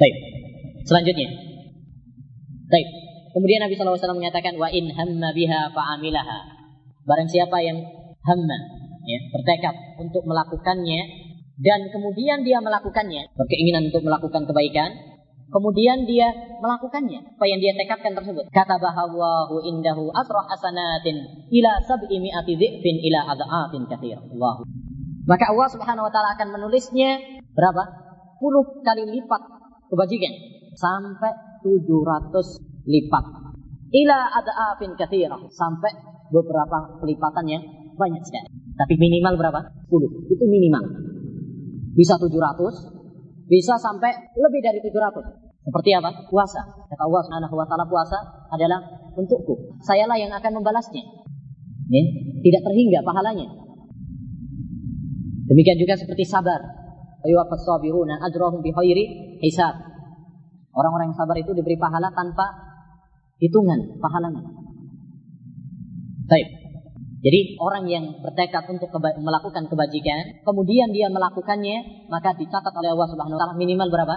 Baik. Selanjutnya. Baik. Kemudian Nabi SAW menyatakan wa in hamma biha fa'amilaha. Barang siapa yang hamma ya, bertekad untuk melakukannya dan kemudian dia melakukannya, berkeinginan untuk melakukan kebaikan, kemudian dia melakukannya apa yang dia tekadkan tersebut kata bahawahu indahu asrah hasanatin ila sab'i mi'ati dhi'fin ila adha'atin kathir Allah maka Allah Subhanahu wa taala akan menulisnya berapa? 10 kali lipat kebajikan sampai 700 lipat ila adha'atin kathir sampai beberapa pelipatan yang banyak sekali tapi minimal berapa? 10 itu minimal bisa 700 bisa sampai lebih dari 700. Seperti apa? Puasa. Kata Allah Subhanahu wa taala puasa adalah untukku. Sayalah yang akan membalasnya. Ya, tidak terhingga pahalanya. Demikian juga seperti sabar. Hisab. Orang-orang yang sabar itu diberi pahala tanpa hitungan pahalanya. Baik. Jadi orang yang bertekad untuk keba melakukan kebajikan, kemudian dia melakukannya, maka dicatat oleh Allah Subhanahu wa taala minimal berapa?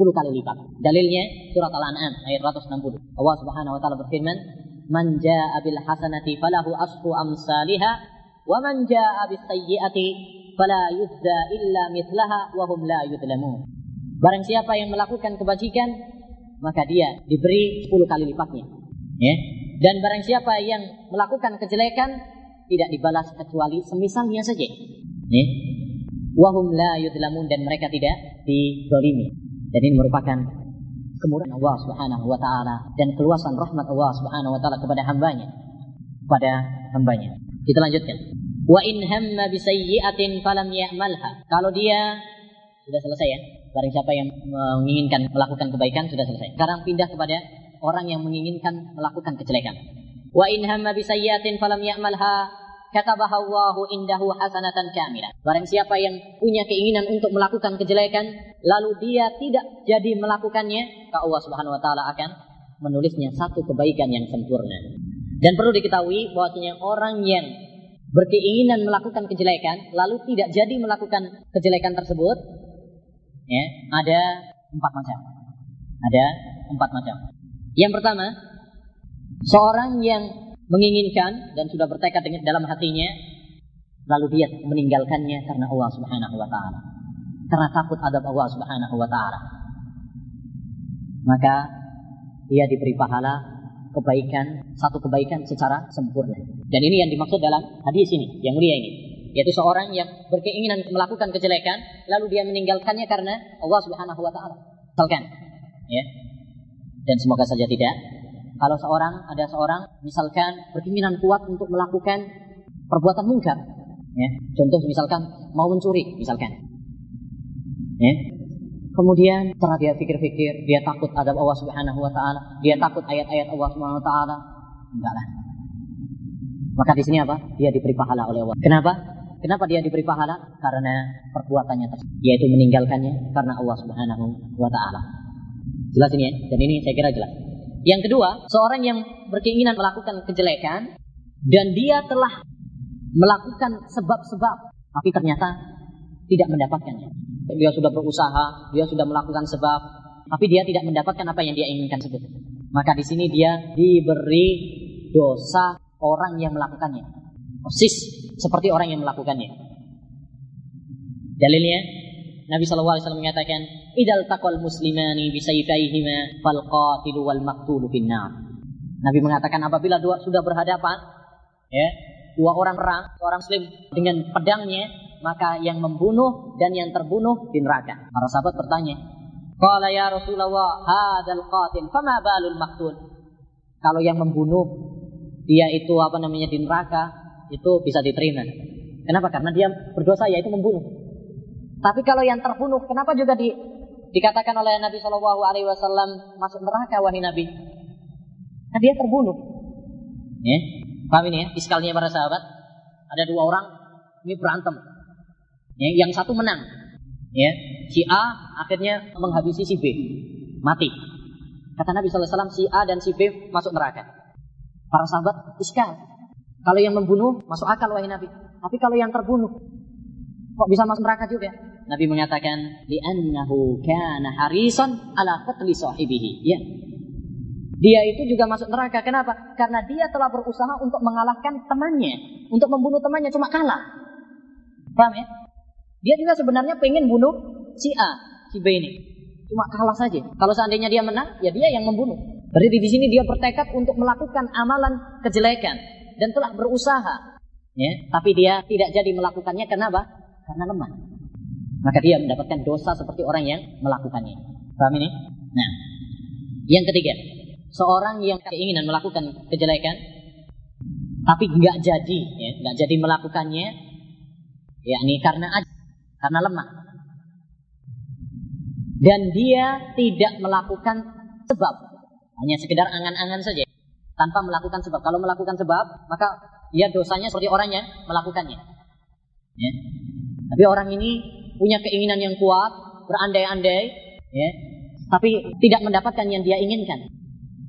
10 kali lipat. Dalilnya surat Al-An'am ayat 160. Allah Subhanahu wa taala berfirman, "Man jaa'a bil hasanati falahu asru amsalha, wa man jaa'a bis sayyi'ati fala yujza illa mithlaha wa hum la yudlamun." Barang siapa yang melakukan kebajikan, maka dia diberi 10 kali lipatnya. Ya, dan barang siapa yang melakukan kejelekan tidak dibalas kecuali semisalnya saja. Nih. Wahum la yudlamun dan mereka tidak didolimi. Dan ini merupakan kemurahan Allah Subhanahu wa taala dan keluasan rahmat Allah Subhanahu wa taala kepada hambanya. Kepada hambanya. Kita lanjutkan. Wa in hamma bi sayyi'atin falam ya'malha. Kalau dia sudah selesai ya. Barang siapa yang menginginkan melakukan kebaikan sudah selesai. Sekarang pindah kepada orang yang menginginkan melakukan kejelekan. Wa in hamma bi sayyi'atin falam ya'malha katabaha Allahu indahu hasanatan kamilah. Barang siapa yang punya keinginan untuk melakukan kejelekan lalu dia tidak jadi melakukannya, maka Allah Subhanahu wa taala akan menulisnya satu kebaikan yang sempurna. Dan perlu diketahui bahwasanya orang yang berkeinginan melakukan kejelekan lalu tidak jadi melakukan kejelekan tersebut ya, ada empat macam. Ada empat macam. Yang pertama, seorang yang menginginkan dan sudah bertekad dengan dalam hatinya, lalu dia meninggalkannya karena Allah Subhanahu wa taala. Karena takut adab Allah Subhanahu wa taala. Maka dia diberi pahala kebaikan, satu kebaikan secara sempurna. Dan ini yang dimaksud dalam hadis ini, yang mulia ini. Yaitu seorang yang berkeinginan melakukan kejelekan, lalu dia meninggalkannya karena Allah Subhanahu wa taala. Misalkan, ya, dan semoga saja tidak. Kalau seorang ada seorang misalkan berkeinginan kuat untuk melakukan perbuatan mungkar, ya. Contoh misalkan mau mencuri, misalkan. Ya. Kemudian setelah dia pikir-pikir, dia takut adab Allah Subhanahu wa taala, dia takut ayat-ayat Allah Subhanahu wa taala. Enggak lah. Maka di sini apa? Dia diberi pahala oleh Allah. Kenapa? Kenapa dia diberi pahala? Karena perbuatannya tersebut, yaitu meninggalkannya karena Allah Subhanahu wa taala. Jelas ini ya? Dan ini saya kira jelas. Yang kedua, seorang yang berkeinginan melakukan kejelekan dan dia telah melakukan sebab-sebab tapi ternyata tidak mendapatkannya. Dia sudah berusaha, dia sudah melakukan sebab, tapi dia tidak mendapatkan apa yang dia inginkan sebut. Maka di sini dia diberi dosa orang yang melakukannya. Persis seperti orang yang melakukannya. Dalilnya Nabi SAW menyatakan, "Idal taqal muslimani bisayfaihima fal qatilu wal maqtulu finnar." Nabi mengatakan apabila dua sudah berhadapan, ya, dua orang perang, seorang muslim dengan pedangnya, maka yang membunuh dan yang terbunuh di neraka. Para sahabat bertanya, "Qala ya Rasulullah, hadzal qatil, fama balul maqtul?" Kalau yang membunuh dia itu apa namanya di neraka, itu bisa diterima. Kenapa? Karena dia berdosa yaitu membunuh. Tapi kalau yang terbunuh, kenapa juga di, dikatakan oleh Nabi Shallallahu Alaihi Wasallam masuk neraka wahai Nabi? Nah, dia terbunuh. Ya, paham ini ya? Iskalnya para sahabat. Ada dua orang ini berantem. Ya, yang satu menang. Ya, si A akhirnya menghabisi si B, mati. Kata Nabi Wasallam si A dan si B masuk neraka. Para sahabat iskal. Kalau yang membunuh masuk akal wahai Nabi. Tapi kalau yang terbunuh kok bisa masuk neraka juga? Nabi mengatakan li'annahu kana harisan ala qatli sahibihi. Ya. Dia itu juga masuk neraka. Kenapa? Karena dia telah berusaha untuk mengalahkan temannya, untuk membunuh temannya cuma kalah. Paham ya? Dia juga sebenarnya pengen bunuh si A, si B ini. Cuma kalah saja. Kalau seandainya dia menang, ya dia yang membunuh. Berarti di sini dia bertekad untuk melakukan amalan kejelekan dan telah berusaha. Ya, tapi dia tidak jadi melakukannya kenapa? Karena lemah. Maka dia mendapatkan dosa seperti orang yang melakukannya. Paham ini? Nah, yang ketiga, seorang yang keinginan melakukan kejelekan, tapi nggak jadi, ya, nggak jadi melakukannya, yakni karena karena lemah. Dan dia tidak melakukan sebab, hanya sekedar angan-angan saja, tanpa melakukan sebab. Kalau melakukan sebab, maka dia dosanya seperti orang yang melakukannya. Ya. Tapi orang ini punya keinginan yang kuat, berandai-andai, ya, tapi tidak mendapatkan yang dia inginkan.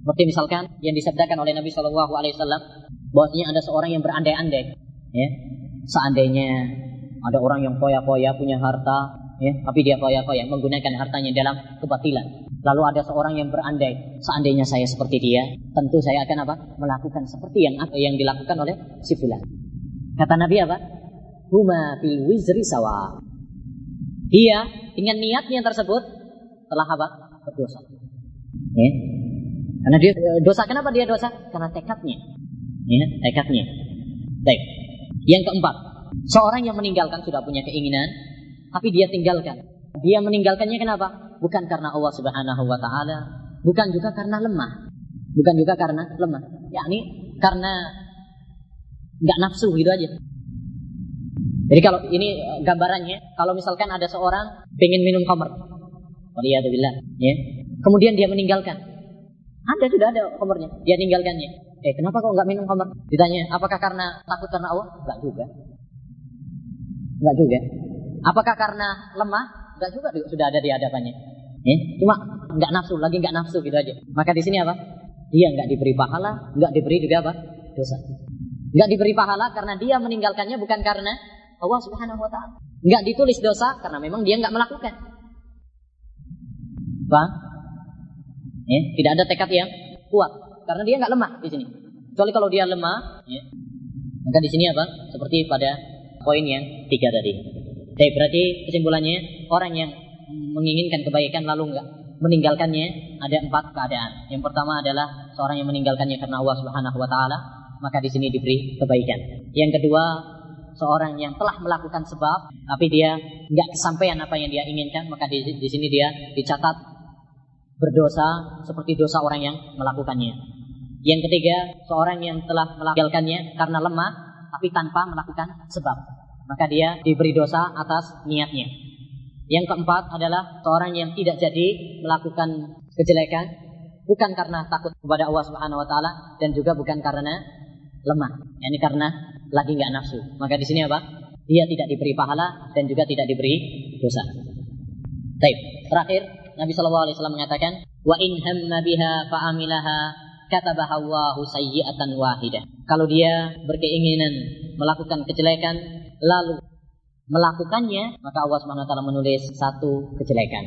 Seperti misalkan yang disabdakan oleh Nabi Shallallahu Alaihi Wasallam, bahwasanya ada seorang yang berandai-andai, ya, seandainya ada orang yang koya-koya punya harta, ya, tapi dia koya-koya menggunakan hartanya dalam kebatilan. Lalu ada seorang yang berandai, seandainya saya seperti dia, tentu saya akan apa? Melakukan seperti yang yang dilakukan oleh si fulan. Kata Nabi apa? Huma fil wizri sawa. Dia dengan niatnya tersebut telah apa? Berdosa. Ya. Karena dia dosa kenapa dia dosa? Karena tekadnya. Ya, tekadnya. Baik. Yang keempat, Seorang yang meninggalkan sudah punya keinginan, tapi dia tinggalkan. Dia meninggalkannya kenapa? Bukan karena Allah Subhanahu wa taala, bukan juga karena lemah. Bukan juga karena lemah. Yakni karena nggak nafsu gitu aja. Jadi kalau ini eh, gambarannya, kalau misalkan ada seorang pengen minum khamr, waliyadzubillah, ya. Kemudian dia meninggalkan. Ada sudah ada khamrnya, dia tinggalkannya. Eh, kenapa kok nggak minum khamr? Ditanya, apakah karena takut karena Allah? Enggak juga. Enggak juga. Apakah karena lemah? Enggak juga sudah ada di hadapannya. Eh, cuma enggak nafsu, lagi enggak nafsu gitu aja. Maka di sini apa? Dia enggak diberi pahala, enggak diberi juga apa? Dosa. Enggak diberi pahala karena dia meninggalkannya bukan karena Allah Subhanahu wa taala. Enggak ditulis dosa karena memang dia enggak melakukan. Bang? Eh, tidak ada tekad yang kuat karena dia enggak lemah di sini. Kecuali kalau dia lemah, ya, maka di sini apa? Seperti pada poin yang tiga tadi. Jadi berarti kesimpulannya orang yang menginginkan kebaikan lalu enggak meninggalkannya ada empat keadaan. Yang pertama adalah seorang yang meninggalkannya karena Allah Subhanahu wa taala, maka di sini diberi kebaikan. Yang kedua, seorang yang telah melakukan sebab tapi dia enggak kesampaian apa yang dia inginkan, maka di, di sini dia dicatat berdosa seperti dosa orang yang melakukannya. Yang ketiga, seorang yang telah melakukannya karena lemah tapi tanpa melakukan sebab. Maka dia diberi dosa atas niatnya. Yang keempat adalah seorang yang tidak jadi melakukan kejelekan bukan karena takut kepada Allah Subhanahu wa taala dan juga bukan karena lemah. Ini karena lagi nggak nafsu. Maka di sini apa? Dia tidak diberi pahala dan juga tidak diberi dosa. Baik, terakhir Nabi Shallallahu alaihi wasallam mengatakan, "Wa in hamma biha fa amilaha katabaha Allahu sayyi'atan wahidah." Kalau dia berkeinginan melakukan kejelekan lalu melakukannya, maka Allah Subhanahu wa taala menulis satu kejelekan.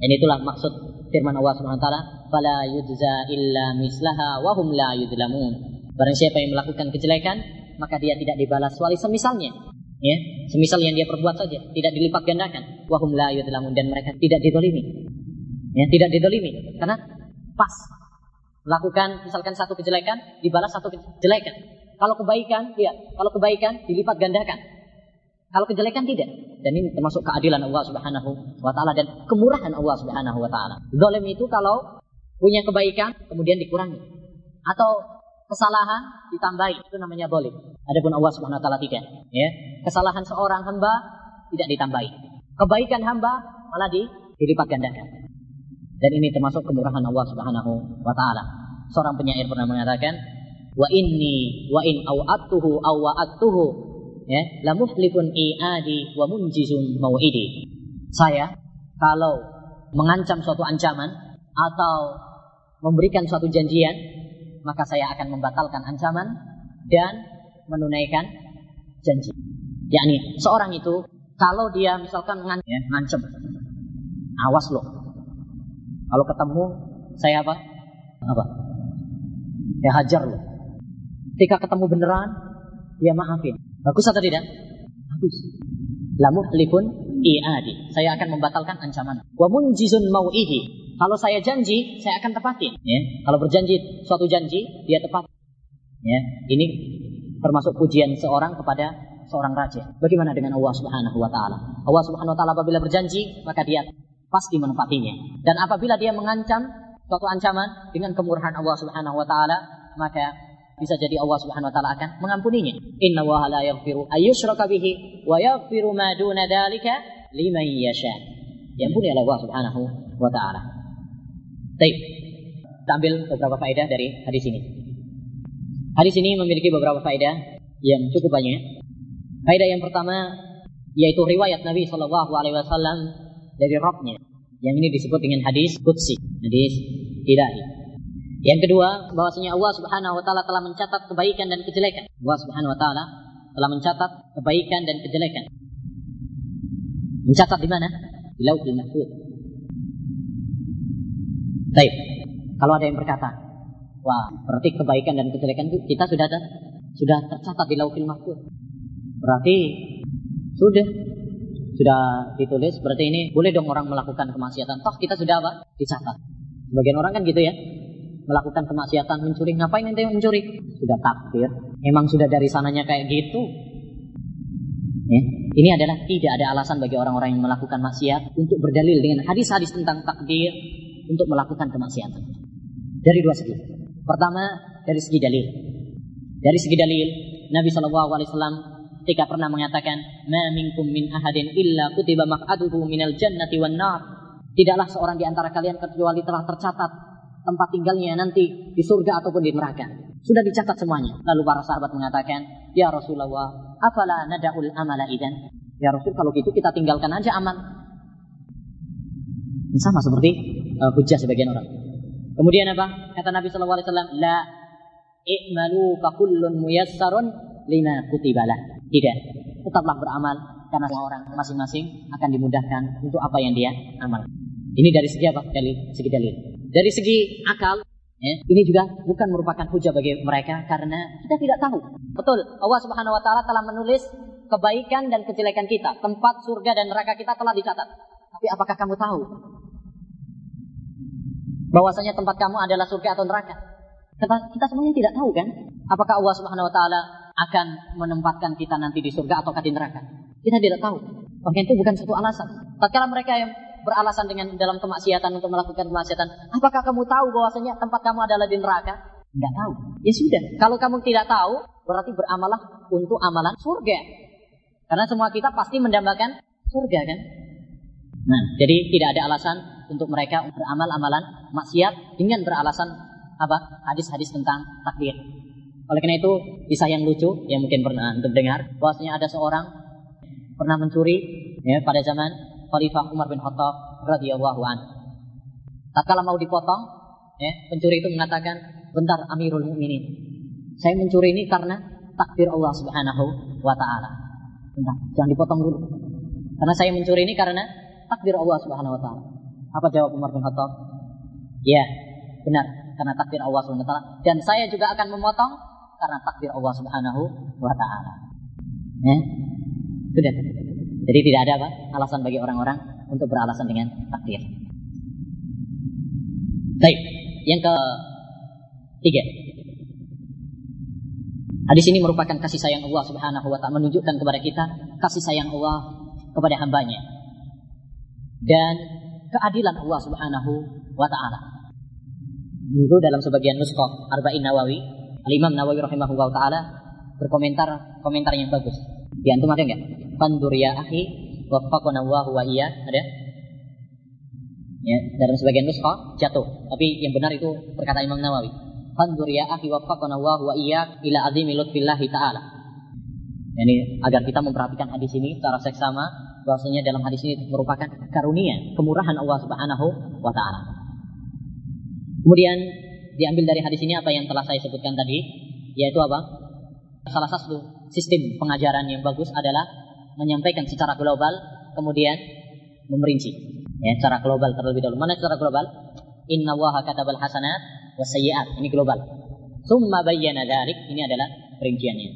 Dan itulah maksud firman Allah Subhanahu wa taala, "Fala yujza illa mislaha wa hum la yudlamun." Barang siapa yang melakukan kejelekan, maka dia tidak dibalas wali semisalnya. Ya, semisal yang dia perbuat saja, tidak dilipat gandakan. Wa hum la yudlamun dan mereka tidak didolimi. Ya, tidak didolimi karena pas melakukan misalkan satu kejelekan dibalas satu kejelekan. Kalau kebaikan, ya, kalau kebaikan dilipat gandakan. Kalau kejelekan tidak. Dan ini termasuk keadilan Allah Subhanahu wa taala dan kemurahan Allah Subhanahu wa taala. Zalim itu kalau punya kebaikan kemudian dikurangi atau kesalahan ditambahi itu namanya zalim. Adapun Allah Subhanahu wa taala tidak, ya. Kesalahan seorang hamba tidak ditambahi. Kebaikan hamba malah di, dilipat gandakan. Dan ini termasuk kemurahan Allah Subhanahu wa taala. Seorang penyair pernah mengatakan, "Wa inni wa in aw'atuhu aw wa'atuhu ya, la muhlifun i'adi wa munjizun mau'idi." Saya kalau mengancam suatu ancaman atau memberikan suatu janjian, maka saya akan membatalkan ancaman dan menunaikan janji. Yakni seorang itu Kalau dia misalkan ngan ya, ngancem, awas loh. Kalau ketemu saya apa? Apa? Ya hajar loh. Ketika ketemu beneran, dia maafin. Bagus atau tidak? Bagus. Lamu likun i'adi. Saya akan membatalkan ancaman. Wa munjizun mau'idi. Kalau saya janji, saya akan tepatin. Ya. Kalau berjanji suatu janji, dia tepat. Ya. Ini termasuk pujian seorang kepada seorang raja. Bagaimana dengan Allah Subhanahu wa taala? Allah Subhanahu wa taala apabila berjanji, maka dia pasti menepatinya. Dan apabila dia mengancam suatu ancaman dengan kemurahan Allah Subhanahu wa taala, maka bisa jadi Allah Subhanahu wa taala akan mengampuninya. Inna wa la yaghfiru ayyushraka bihi wa yaghfiru ma duna dzalika liman yasha. Diampuni oleh Allah Subhanahu wa taala. Baik. Kita ambil beberapa faedah dari hadis ini. Hadis ini memiliki beberapa faedah yang cukup banyak. Faedah yang pertama yaitu riwayat Nabi Shallallahu alaihi wasallam dari Rabbnya. Yang ini disebut dengan hadis qudsi, hadis ilahi. Yang kedua, bahwasanya Allah Subhanahu wa taala telah mencatat kebaikan dan kejelekan. Allah Subhanahu wa taala telah mencatat kebaikan dan kejelekan. Mencatat di mana? Di Lauhul Mahfuz. Baik. Kalau ada yang berkata, wah, berarti kebaikan dan kejelekan itu kita sudah ada, sudah tercatat di Lauhul Mahfuz. Berarti sudah sudah ditulis berarti ini boleh dong orang melakukan kemaksiatan toh kita sudah apa dicatat sebagian orang kan gitu ya. Melakukan kemaksiatan mencuri. Ngapain ente mencuri? Sudah takdir. Emang sudah dari sananya kayak gitu? Ya. ini adalah tidak ada alasan bagi orang-orang yang melakukan maksiat untuk berdalil dengan hadis-hadis tentang takdir untuk melakukan kemaksiatan. Dari dua segi. Pertama dari segi dalil. Dari segi dalil Nabi Shallallahu Alaihi Wasallam ketika pernah mengatakan ma minkum min ahadin illa kutiba maq'aduhu minal jannati wan nar tidaklah seorang di antara kalian kecuali telah tercatat tempat tinggalnya nanti di surga ataupun di neraka. Sudah dicatat semuanya. Lalu para sahabat mengatakan, Ya Rasulullah, afala nada'ul amala idan? Ya Rasul, kalau gitu kita tinggalkan aja amal. Ini sama seperti uh, hujah sebagian orang. Kemudian apa? Kata Nabi SAW, La i'malu fakullun muyassarun lima kutibalah. Tidak. Tetaplah beramal karena semua orang masing-masing akan dimudahkan untuk apa yang dia amal. Ini dari segi apa? Dari segi dalil. Dari segi akal, ya, ini juga bukan merupakan hujah bagi mereka karena kita tidak tahu. Betul, Allah Subhanahu wa taala telah menulis kebaikan dan kejelekan kita, tempat surga dan neraka kita telah dicatat. Tapi apakah kamu tahu bahwasanya tempat kamu adalah surga atau neraka? Kita, kita semuanya tidak tahu kan? Apakah Allah Subhanahu wa taala akan menempatkan kita nanti di surga atau di neraka? Kita tidak tahu. Maka itu bukan satu alasan. Tatkala mereka yang beralasan dengan dalam kemaksiatan untuk melakukan kemaksiatan. Apakah kamu tahu bahwasanya tempat kamu adalah di neraka? Enggak tahu. Ya sudah. Kalau kamu tidak tahu, berarti beramalah untuk amalan surga. Karena semua kita pasti mendambakan surga kan? Nah, jadi tidak ada alasan untuk mereka beramal amalan maksiat dengan beralasan apa? Hadis-hadis tentang takdir. Oleh karena itu, kisah yang lucu yang mungkin pernah untuk dengar, bahwasanya ada seorang pernah mencuri ya pada zaman Khalifah Umar bin Khattab radhiyallahu an. Tatkala mau dipotong, ya, pencuri itu mengatakan, "Bentar Amirul Mukminin. Saya mencuri ini karena takdir Allah Subhanahu wa taala." Bentar, jangan dipotong dulu. Karena saya mencuri ini karena takdir Allah Subhanahu wa taala. Apa jawab Umar bin Khattab? Ya, benar, karena takdir Allah Subhanahu wa taala. Dan saya juga akan memotong karena takdir Allah Subhanahu wa taala. Ya. Sudah. Jadi tidak ada apa? Alasan bagi orang-orang untuk beralasan dengan takdir. Baik, yang ke tiga. Hadis ini merupakan kasih sayang Allah Subhanahu wa taala menunjukkan kepada kita kasih sayang Allah kepada hambanya dan keadilan Allah Subhanahu wa taala. Itu dalam sebagian nuskah Arba'in Nawawi, Al-Imam Nawawi rahimahullah taala berkomentar komentar yang bagus. Di antum ada enggak? Fandur ya akhi waffaqana Allah wa iya. Ada? Ya, dalam sebagian nuskha jatuh. Tapi yang benar itu perkataan Imam Nawawi. Fandur ya akhi waffaqana Allah wa iya ila azimi lutfillahi ta'ala. Yani agar kita memperhatikan hadis ini secara seksama bahwasanya dalam hadis ini merupakan karunia, kemurahan Allah Subhanahu wa taala. Kemudian diambil dari hadis ini apa yang telah saya sebutkan tadi, yaitu apa? Salah satu sistem pengajaran yang bagus adalah menyampaikan secara global, kemudian memerinci. Ya, secara global terlebih dahulu. Mana secara global? Inna waha katabal hasanat wa sayyiat. Ini global. Summa bayyana dzalik. Ini adalah perinciannya.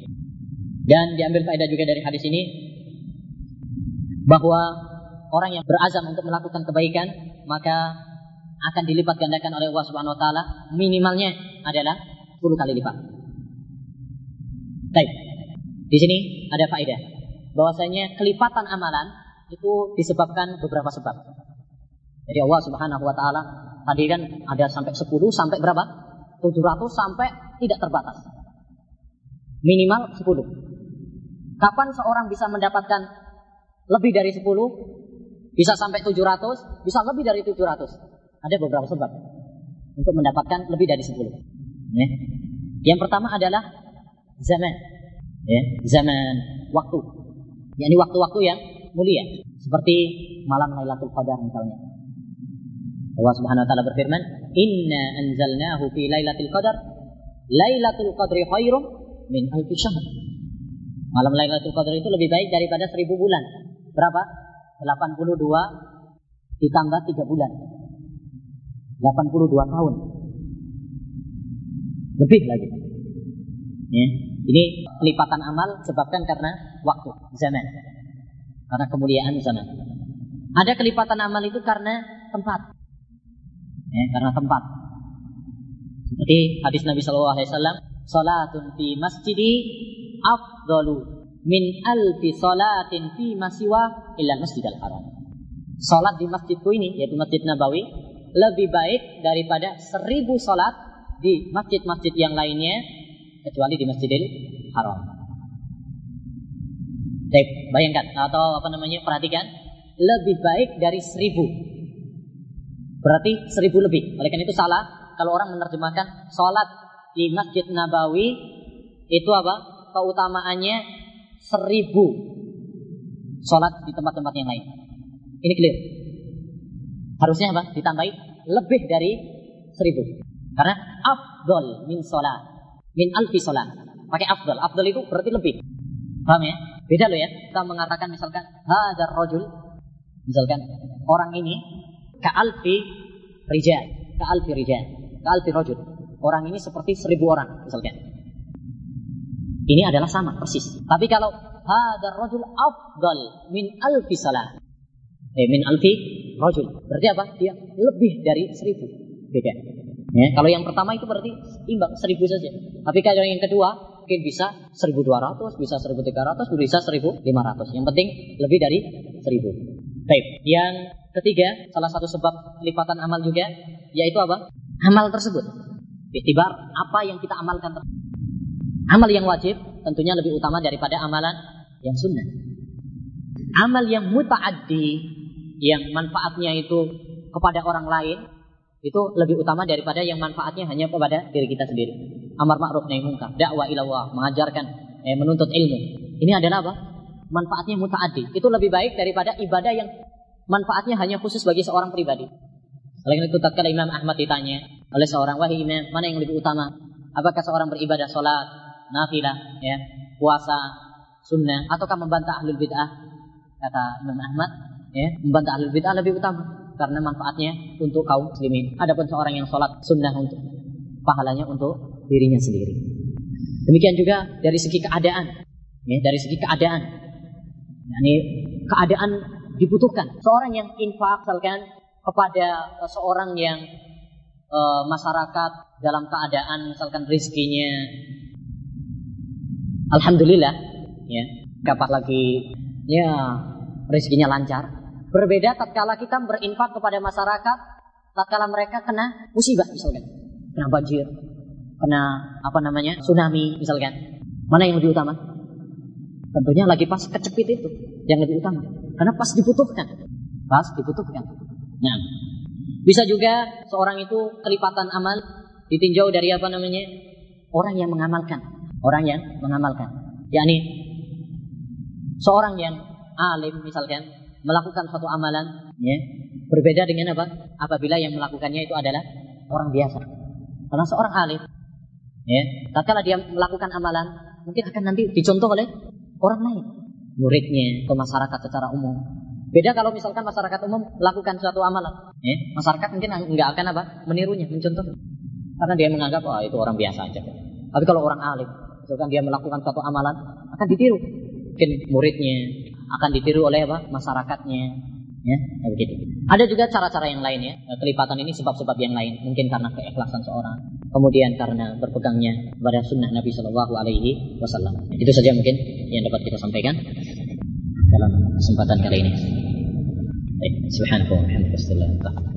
Dan diambil faedah juga dari hadis ini bahwa orang yang berazam untuk melakukan kebaikan maka akan dilipat gandakan oleh Allah Subhanahu wa taala minimalnya adalah 10 kali lipat. Baik. Di sini ada faedah bahwasanya kelipatan amalan itu disebabkan beberapa sebab. Jadi Allah Subhanahu wa taala tadi kan ada sampai 10 sampai berapa? 700 sampai tidak terbatas. Minimal 10. Kapan seorang bisa mendapatkan lebih dari 10? Bisa sampai 700, bisa lebih dari 700. Ada beberapa sebab untuk mendapatkan lebih dari 10. Ya. Yang pertama adalah zaman. Ya, zaman, waktu. Ini waktu-waktu yang mulia. Seperti malam Lailatul Qadar misalnya. Allah Subhanahu wa taala berfirman, "Inna anzalnahu fi Lailatul Qadar. Lailatul Qadri khairum min alfi syahr." Malam Lailatul Qadar itu lebih baik daripada seribu bulan. Berapa? 82 ditambah 3 bulan. 82 tahun. Lebih lagi. Ya. Ini kelipatan amal sebabkan karena waktu, zaman. Karena kemuliaan zaman. Ada kelipatan amal itu karena tempat. Ya, karena tempat. Seperti hadis Nabi Shallallahu Alaihi Wasallam, "Salatun fi masjidi afdalu min alfi salatin fi masiwa illa masjidil haram." Salat di masjidku ini, yaitu Masjid Nabawi, lebih baik daripada seribu salat di masjid-masjid yang lainnya kecuali di Masjidil Haram. Baik, bayangkan atau apa namanya perhatikan lebih baik dari seribu. Berarti seribu lebih. Oleh karena itu salah kalau orang menerjemahkan sholat di Masjid Nabawi itu apa? Keutamaannya seribu sholat di tempat-tempat yang lain. Ini clear. Harusnya apa? Ditambahi lebih dari seribu. Karena afdol min sholat. Min alfi sholat. Pakai afdol. Afdol itu berarti lebih. Paham ya? Beda loh ya. Kita mengatakan misalkan. Hadar rojul. Misalkan. Orang ini. Ka'alfi rijal. Ka'alfi rijal. Ka'alfi rojul. Orang ini seperti seribu orang. Misalkan. Ini adalah sama persis. Tapi kalau hadar rojul afdal min alfi salat. Eh, min alfi rojul. Berarti apa? Dia lebih dari seribu. Beda. Ya, kalau yang pertama itu berarti imbang seribu saja. Tapi kalau yang kedua mungkin bisa 1200, bisa 1300, bisa 1500. Yang penting lebih dari 1000. Baik, yang ketiga salah satu sebab lipatan amal juga yaitu apa? Amal tersebut. Iktibar apa yang kita amalkan. Amal yang wajib tentunya lebih utama daripada amalan yang sunnah. Amal yang muta'addi yang manfaatnya itu kepada orang lain itu lebih utama daripada yang manfaatnya hanya kepada diri kita sendiri. Amar ma'ruf nahi munkar, dakwah ilallah, mengajarkan, eh, menuntut ilmu. Ini adalah apa? Manfaatnya mutaaddi. Itu lebih baik daripada ibadah yang manfaatnya hanya khusus bagi seorang pribadi. Oleh itu tatkala Imam Ahmad ditanya oleh seorang wahai imam, mana yang lebih utama? Apakah seorang beribadah salat, nafilah, ya, puasa, sunnah ataukah membantah ahlul bid'ah? Kata Imam Ahmad, ya, membantah ahlul bid'ah lebih utama karena manfaatnya untuk kaum muslimin. Adapun seorang yang sholat sunnah untuk pahalanya untuk dirinya sendiri. Demikian juga dari segi keadaan, ya, dari segi keadaan. Ini keadaan dibutuhkan. Seorang yang infak misalkan kepada seorang yang e, masyarakat dalam keadaan misalkan rizkinya Alhamdulillah ya kapan lagi ya rezekinya lancar Berbeda tatkala kita berinfak kepada masyarakat, tatkala mereka kena musibah misalkan, kena banjir, kena apa namanya tsunami misalkan. Mana yang lebih utama? Tentunya lagi pas kecepit itu yang lebih utama, karena pas dibutuhkan, pas dibutuhkan. Nah, bisa juga seorang itu kelipatan amal ditinjau dari apa namanya orang yang mengamalkan, orang yang mengamalkan, yakni seorang yang alim misalkan melakukan suatu amalan, ya, berbeda dengan apa? Apabila yang melakukannya itu adalah orang biasa. Karena seorang alim, ya, tatkala dia melakukan amalan, mungkin akan nanti dicontoh oleh orang lain. muridnya atau masyarakat secara umum. Beda kalau misalkan masyarakat umum melakukan suatu amalan, eh, masyarakat mungkin nggak akan apa menirunya, mencontoh, karena dia menganggap oh, itu orang biasa aja. Tapi kalau orang alim, misalkan dia melakukan suatu amalan, akan ditiru. Mungkin muridnya akan ditiru oleh apa masyarakatnya, ya begitu. Ada juga cara-cara yang lain ya. Kelipatan ini sebab-sebab yang lain, mungkin karena keikhlasan seorang, kemudian karena berpegangnya pada sunnah Nabi Shallallahu Alaihi Wasallam. Itu saja mungkin yang dapat kita sampaikan dalam kesempatan kali ini. Baik, wa